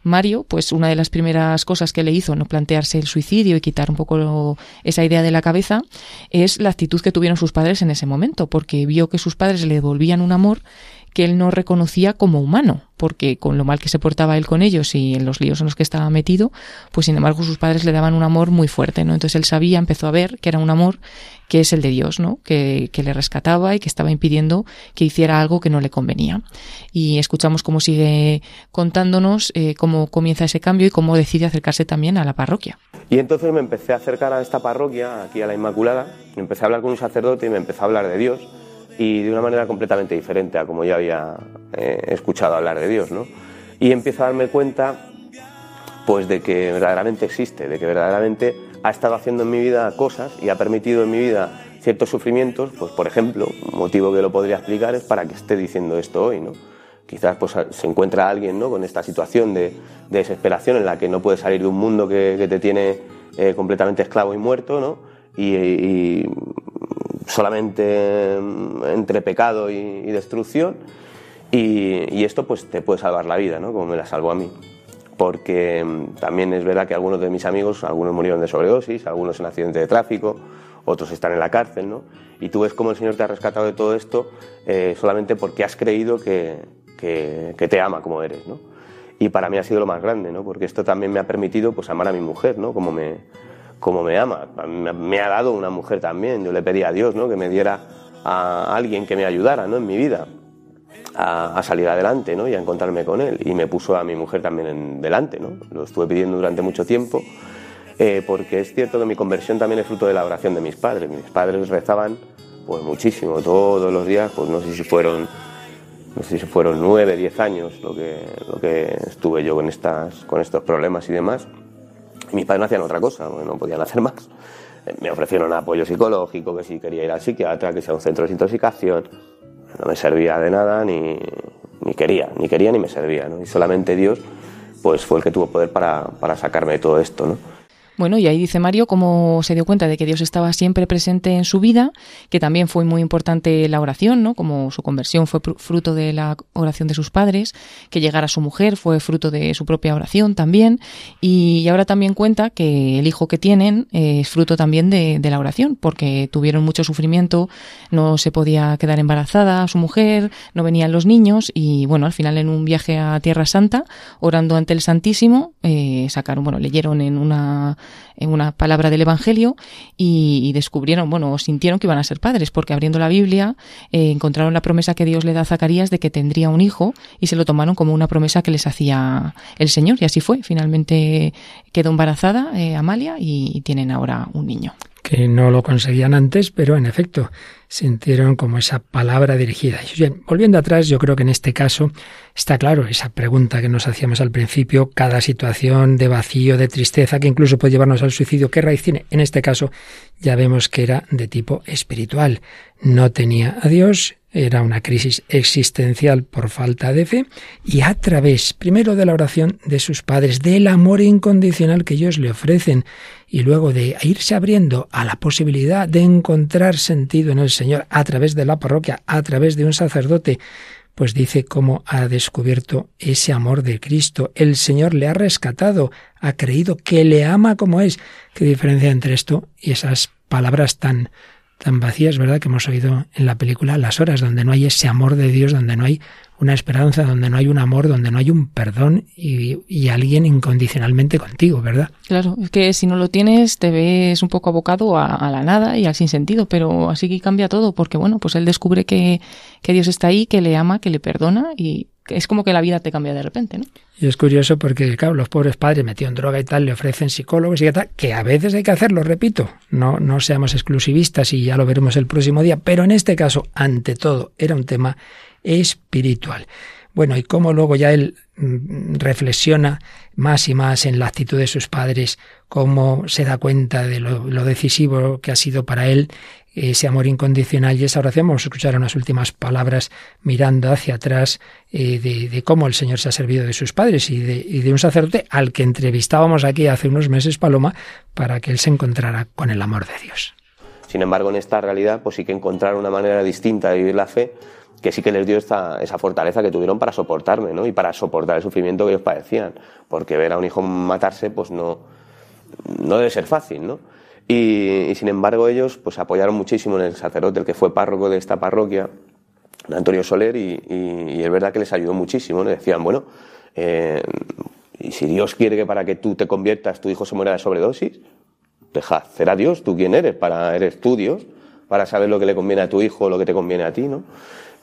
Mario, pues una de las primeras cosas que le hizo no plantearse el suicidio y quitar un poco esa idea de la cabeza es la actitud que tuvieron sus padres en ese momento, porque vio que sus padres le devolvían un amor que él no reconocía como humano, porque con lo mal que se portaba él con ellos y en los líos en los que estaba metido, pues sin embargo sus padres le daban un amor muy fuerte, ¿no? Entonces él sabía, empezó a ver que era un amor que es el de Dios, ¿no? Que, que le rescataba y que estaba impidiendo que hiciera algo que no le convenía. Y escuchamos cómo sigue contándonos eh, cómo comienza ese cambio y cómo decide acercarse también a la parroquia.
Y entonces me empecé a acercar a esta parroquia, aquí a la Inmaculada, me empecé a hablar con un sacerdote y me empezó a hablar de Dios y de una manera completamente diferente a como yo había eh, escuchado hablar de Dios, ¿no? Y empiezo a darme cuenta, pues, de que verdaderamente existe, de que verdaderamente ha estado haciendo en mi vida cosas y ha permitido en mi vida ciertos sufrimientos, pues, por ejemplo, un motivo que lo podría explicar es para que esté diciendo esto hoy, ¿no? Quizás pues, se encuentra alguien ¿no? con esta situación de, desesperación en la que no puedes salir de un mundo que, te tiene eh, completamente esclavo y muerto, ¿no? y solamente mm, entre pecado y, destrucción. Y, esto pues te puede salvar la vida, ¿no? Como me la salvó a mí. Porque mm, también es verdad que algunos de mis amigos, algunos murieron de sobredosis, algunos en accidente de tráfico, otros están en la cárcel, ¿no? Y tú ves cómo el Señor te ha rescatado de todo esto eh, solamente porque has creído que, que, que, te ama como eres, ¿no? Y para mí ha sido lo más grande, ¿no? Porque esto también me ha permitido pues amar a mi mujer, ¿no? Como me, como me ama. Me ha dado una mujer también. Yo le pedí a Dios ¿no? que me diera a alguien que me ayudara ¿no? en mi vida a, salir adelante ¿no? y a encontrarme con él. Y me puso a mi mujer también en delante. ¿no? Lo estuve pidiendo durante mucho tiempo. Eh, porque es cierto que mi conversión también es fruto de la oración de mis padres. Mis padres rezaban pues muchísimo, todos los días, pues no sé si fueron, no sé si fueron nueve, diez años lo que, lo que estuve yo con, estas, con estos problemas y demás mis padres no hacían otra cosa, no podían hacer más. Me ofrecieron apoyo psicológico, que si quería ir al psiquiatra, que sea un centro de desintoxicación. No me servía de nada, ni, ni quería, ni quería ni me servía. ¿no? Y solamente Dios pues fue el que tuvo poder para, para sacarme de todo esto. ¿no?
Bueno, y ahí dice Mario cómo se dio cuenta de que Dios estaba siempre presente en su vida, que también fue muy importante la oración, ¿no? Como su conversión fue fruto de la oración de sus padres, que llegar a su mujer fue fruto de su propia oración también, y ahora también cuenta que el hijo que tienen es fruto también de, la oración, porque tuvieron mucho sufrimiento, no se podía quedar embarazada su mujer, no venían los niños, y bueno, al final en un viaje a Tierra Santa, orando ante el Santísimo, eh, sacaron, bueno, leyeron en una en una palabra del Evangelio y, descubrieron, bueno, sintieron que iban a ser padres, porque abriendo la Biblia eh, encontraron la promesa que Dios le da a Zacarías de que tendría un hijo y se lo tomaron como una promesa que les hacía el Señor y así fue. Finalmente quedó embarazada eh, Amalia y tienen ahora un niño
que no lo conseguían antes, pero en efecto sintieron como esa palabra dirigida. Bien, volviendo atrás, yo creo que en este caso está claro esa pregunta que nos hacíamos al principio, cada situación de vacío, de tristeza, que incluso puede llevarnos al suicidio, ¿qué raíz tiene? En este caso ya vemos que era de tipo espiritual. No tenía a Dios, era una crisis existencial por falta de fe y a través, primero de la oración de sus padres, del amor incondicional que ellos le ofrecen y luego de irse abriendo a la posibilidad de encontrar sentido en el Señor a través de la parroquia, a través de un sacerdote, pues dice cómo ha descubierto ese amor de Cristo. El Señor le ha rescatado, ha creído que le ama como es. ¿Qué diferencia entre esto y esas palabras tan tan vacías, ¿verdad?, que hemos oído en la película Las Horas, donde no hay ese amor de Dios, donde no hay una esperanza, donde no hay un amor, donde no hay un perdón y, alguien incondicionalmente contigo, ¿verdad?
Claro, es que si no lo tienes te ves un poco abocado a, la nada y al sinsentido, pero así que cambia todo, porque bueno, pues él descubre que, que Dios está ahí, que le ama, que le perdona y es como que la vida te cambia de repente, ¿no?
Y es curioso porque, claro, los pobres padres metidos en droga y tal le ofrecen psicólogos y tal, que a veces hay que hacerlo, repito, no, no seamos exclusivistas y ya lo veremos el próximo día, pero en este caso, ante todo, era un tema espiritual. Bueno, y cómo luego ya él mm, reflexiona más y más en la actitud de sus padres, cómo se da cuenta de lo, decisivo que ha sido para él ese amor incondicional y esa oración. Vamos a escuchar unas últimas palabras mirando hacia atrás eh, de, cómo el Señor se ha servido de sus padres y de, y de, un sacerdote al que entrevistábamos aquí hace unos meses, Paloma, para que él se encontrara con el amor de Dios.
Sin embargo, en esta realidad, pues sí que encontrar una manera distinta de vivir la fe que sí que les dio esta, esa fortaleza que tuvieron para soportarme, ¿no? Y para soportar el sufrimiento que ellos padecían. Porque ver a un hijo matarse, pues no, no debe ser fácil, ¿no? Y, sin embargo ellos pues apoyaron muchísimo en el sacerdote, el que fue párroco de esta parroquia, Antonio Soler, y, es verdad que les ayudó muchísimo. Les decían, bueno, eh, y si Dios quiere que para que tú te conviertas tu hijo se muera de sobredosis, deja será Dios, tú quién eres, para eres tú Dios, para saber lo que le conviene a tu hijo lo que te conviene a ti, ¿no?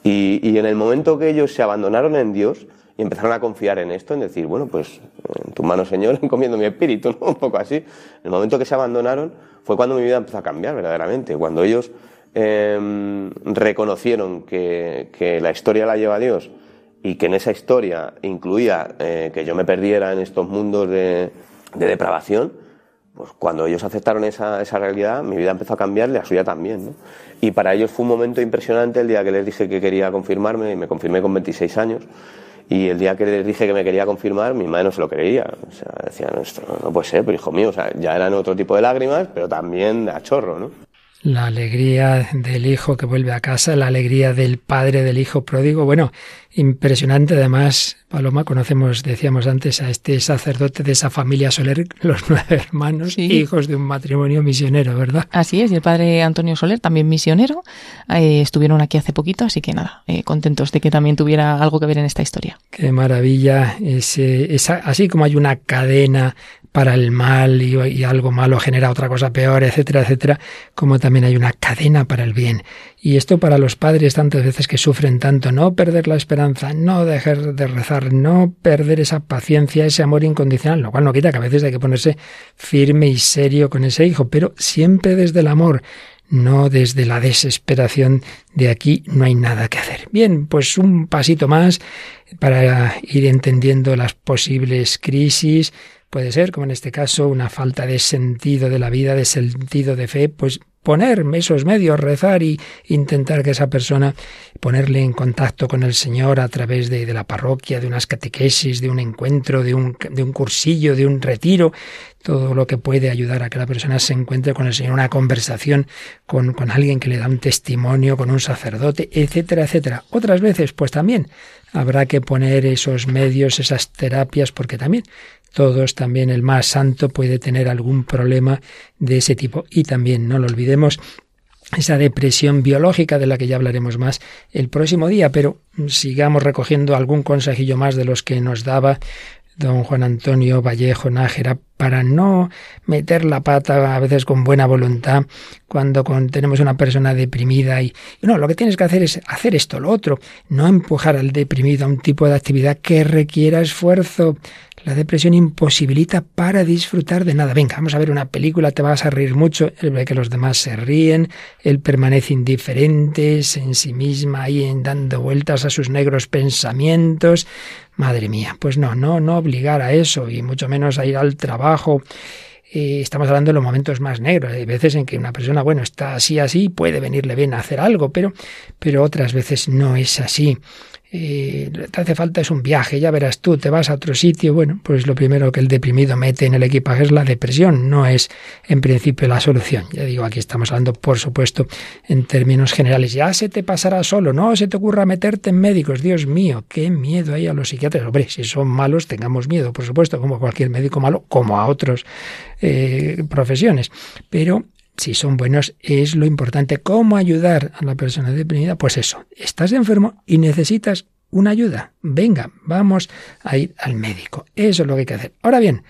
Y, y en el momento que ellos se abandonaron en Dios, y empezaron a confiar en esto, en decir, bueno, pues en tu mano, Señor, encomiendo mi espíritu, ¿no? Un poco así. En el momento que se abandonaron fue cuando mi vida empezó a cambiar verdaderamente, cuando ellos em, reconocieron que, que, la historia la lleva Dios y que en esa historia incluía eh, que yo me perdiera en estos mundos de depravación, pues cuando ellos aceptaron esa, esa, realidad, mi vida empezó a cambiar la suya también. ¿no? Y para ellos fue un momento impresionante el día que les dije que quería confirmarme, y me confirmé con 26 años. Y el día que les dije que me quería confirmar, mi madre no se lo creía. O sea, decía, no, esto no puede ser, pero hijo mío, o sea, ya eran otro tipo de lágrimas, pero también a chorro, ¿no?
La alegría del hijo que vuelve a casa, la alegría del padre del hijo pródigo. Bueno, impresionante. Además, Paloma, conocemos, decíamos antes, a este sacerdote de esa familia Soler, los nueve hermanos, hijos de un matrimonio misionero, ¿verdad?
Así es, y el padre Antonio Soler, también misionero, eh, estuvieron aquí hace poquito, así que nada, eh, contentos de que también tuviera algo que ver en esta historia.
Qué maravilla. Ese, esa, así como hay una cadena para el mal y, algo malo genera otra cosa peor, etcétera, etcétera, como también hay una cadena para el bien. Y esto para los padres tantas veces que sufren tanto, no perder la esperanza, no dejar de rezar, no perder esa paciencia, ese amor incondicional, lo cual no quita que a veces hay que ponerse firme y serio con ese hijo, pero siempre desde el amor, no desde la desesperación de aquí no hay nada que hacer. Bien, pues un pasito más para ir entendiendo las posibles crisis, Puede ser, como en este caso, una falta de sentido de la vida, de sentido de fe, pues poner esos medios, rezar y intentar que esa persona ponerle en contacto con el Señor a través de, la parroquia, de unas catequesis, de un encuentro, de un, de un cursillo, de un retiro, todo lo que puede ayudar a que la persona se encuentre con el Señor, una conversación con, con alguien que le da un testimonio, con un sacerdote, etcétera, etcétera. Otras veces, pues también habrá que poner esos medios, esas terapias, porque también todos, también el más santo puede tener algún problema de ese tipo. Y también, no lo olvidemos, esa depresión biológica de la que ya hablaremos más el próximo día, pero sigamos recogiendo algún consejillo más de los que nos daba don Juan Antonio Vallejo Nájera para no meter la pata a veces con buena voluntad cuando tenemos una persona deprimida y, no, lo que tienes que hacer es hacer esto, lo otro, no empujar al deprimido a un tipo de actividad que requiera esfuerzo. La depresión imposibilita para disfrutar de nada. Venga, vamos a ver una película, te vas a reír mucho. Él ve que los demás se ríen, él permanece indiferente en sí misma, ahí en dando vueltas a sus negros pensamientos. Madre mía, pues no, no, no obligar a eso y mucho menos a ir al trabajo. Eh, estamos hablando de los momentos más negros. Hay veces en que una persona, bueno, está así, así, puede venirle bien a hacer algo, pero, pero otras veces no es así eh, te hace falta es un viaje, ya verás tú, te vas a otro sitio, bueno, pues lo primero que el deprimido mete en el equipaje es la depresión, no es en principio la solución. Ya digo, aquí estamos hablando, por supuesto, en términos generales. Ya se te pasará solo, no se te ocurra meterte en médicos, Dios mío, qué miedo hay a los psiquiatras. Hombre, si son malos, tengamos miedo, por supuesto, como cualquier médico malo, como a otras eh, profesiones. Pero si son buenos, es lo importante. ¿Cómo ayudar a la persona deprimida? Pues eso, estás enfermo y necesitas una ayuda. Venga, vamos a ir al médico. Eso es lo que hay que hacer. Ahora bien,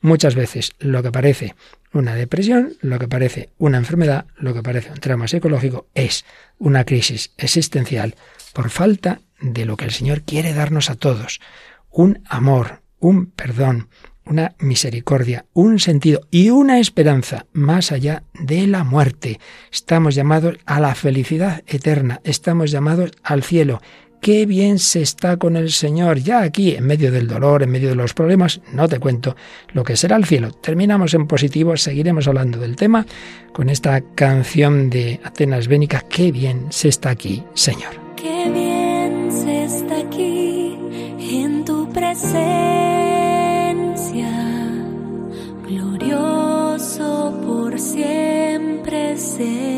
muchas veces lo que parece una depresión, lo que parece una enfermedad, lo que parece un trauma psicológico, es una crisis existencial por falta de lo que el Señor quiere darnos a todos. Un amor, un perdón, una misericordia, un sentido y una esperanza más allá de la muerte. Estamos llamados a la felicidad eterna, estamos llamados al cielo. Qué bien se está con el Señor, ya aquí, en medio del dolor, en medio de los problemas, no te cuento lo que será el cielo. Terminamos en positivo, seguiremos hablando del tema con esta canción de Atenas Bénica, qué bien se está aquí, Señor.
Qué bien se está aquí en tu presencia siempre,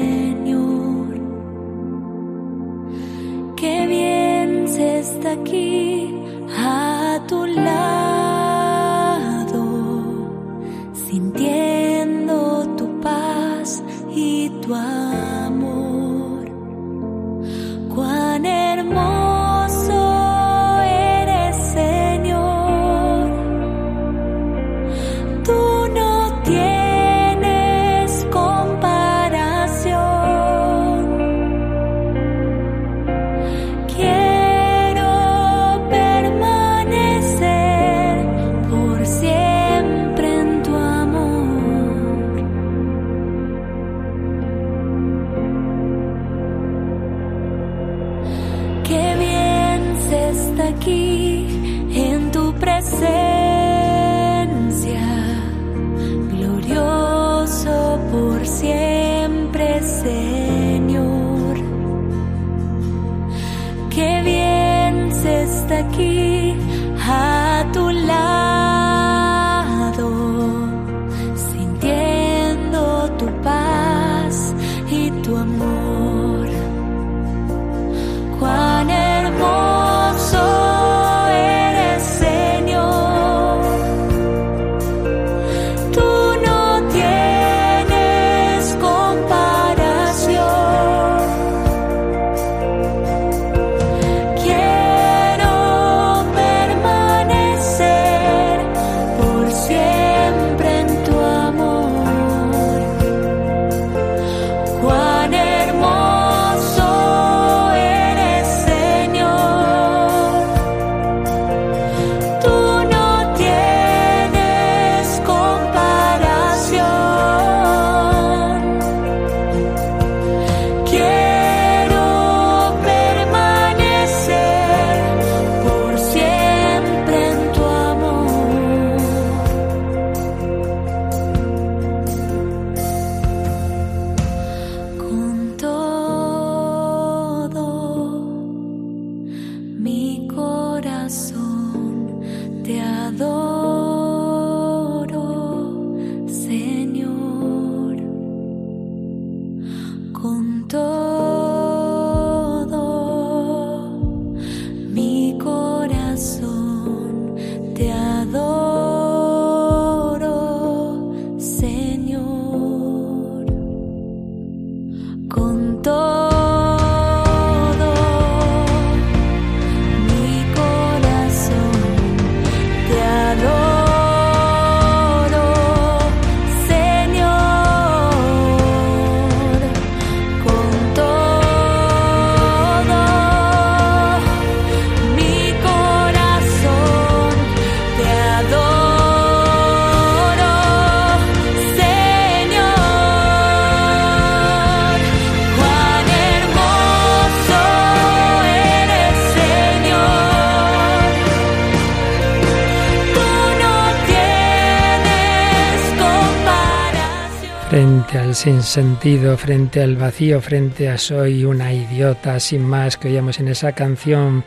Frente al sinsentido, frente al vacío, frente a soy una idiota, sin más que oíamos en esa canción,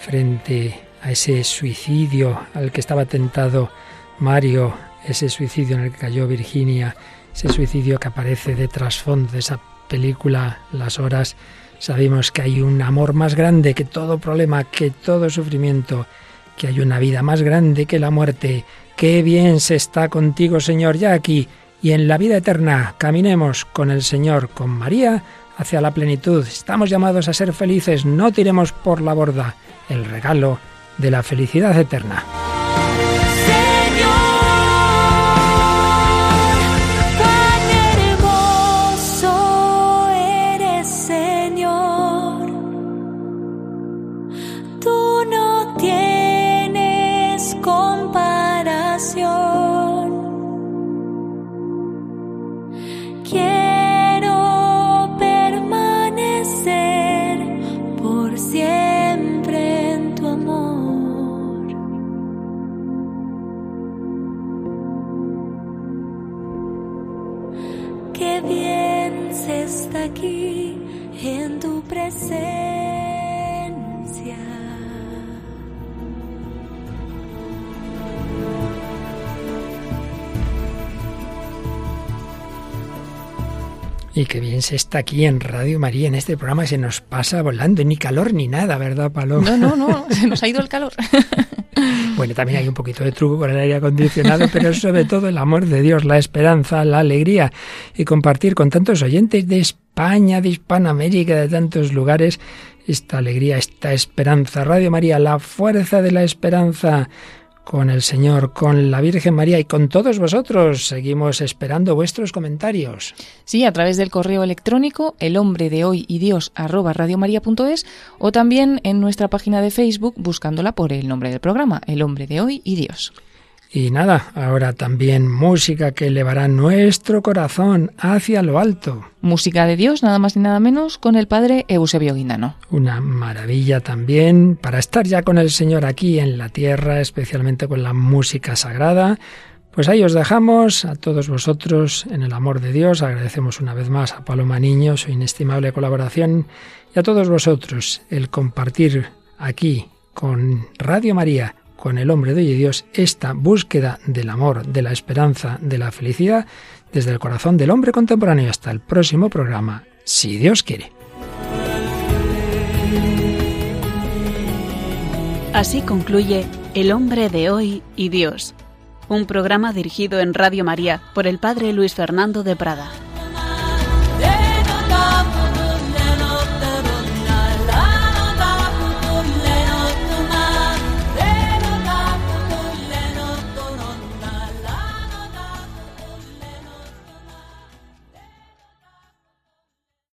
frente a ese suicidio al que estaba tentado Mario, ese suicidio en el que cayó Virginia, ese suicidio que aparece de trasfondo de esa película Las Horas, sabemos que hay un amor más grande que todo problema, que todo sufrimiento, que hay una vida más grande que la muerte. Qué bien se está contigo, Señor, ya aquí y en la vida eterna. Caminemos con el Señor, con María, hacia la plenitud. Estamos llamados a ser felices, no tiremos por la borda el regalo de la felicidad eterna.
Bien se está aquí en tu presencia.
Y qué bien se está aquí en Radio María, en este programa se nos pasa volando, ni calor ni nada, ¿verdad, Paloma?
No, no, no, se nos ha ido el calor.
Bueno, también hay un poquito de truco con el aire acondicionado, pero sobre todo el amor de Dios, la esperanza, la alegría y compartir con tantos oyentes de España, de Hispanoamérica, de tantos lugares, esta alegría, esta esperanza. Radio María, la fuerza de la esperanza con el Señor, con la Virgen María y con todos vosotros. Seguimos esperando vuestros comentarios.
Sí, a través del correo electrónico el hombre de hoy y Dios arroba o también en nuestra página de Facebook buscándola por el nombre del programa, El hombre de hoy y Dios.
Y nada, ahora también música que elevará nuestro corazón hacia lo alto.
Música de Dios, nada más ni nada menos, con el padre Eusebio Guindano.
Una maravilla también para estar ya con el Señor aquí en la tierra, especialmente con la música sagrada. Pues ahí os dejamos a todos vosotros en el amor de Dios. Agradecemos una vez más a Paloma Niño su inestimable colaboración y a todos vosotros el compartir aquí con Radio María con el hombre de hoy y Dios esta búsqueda del amor, de la esperanza, de la felicidad desde el corazón del hombre contemporáneo hasta el próximo programa, si Dios quiere.
Así concluye El hombre de hoy y Dios, un programa dirigido en Radio María por el Padre Luis Fernando de Prada.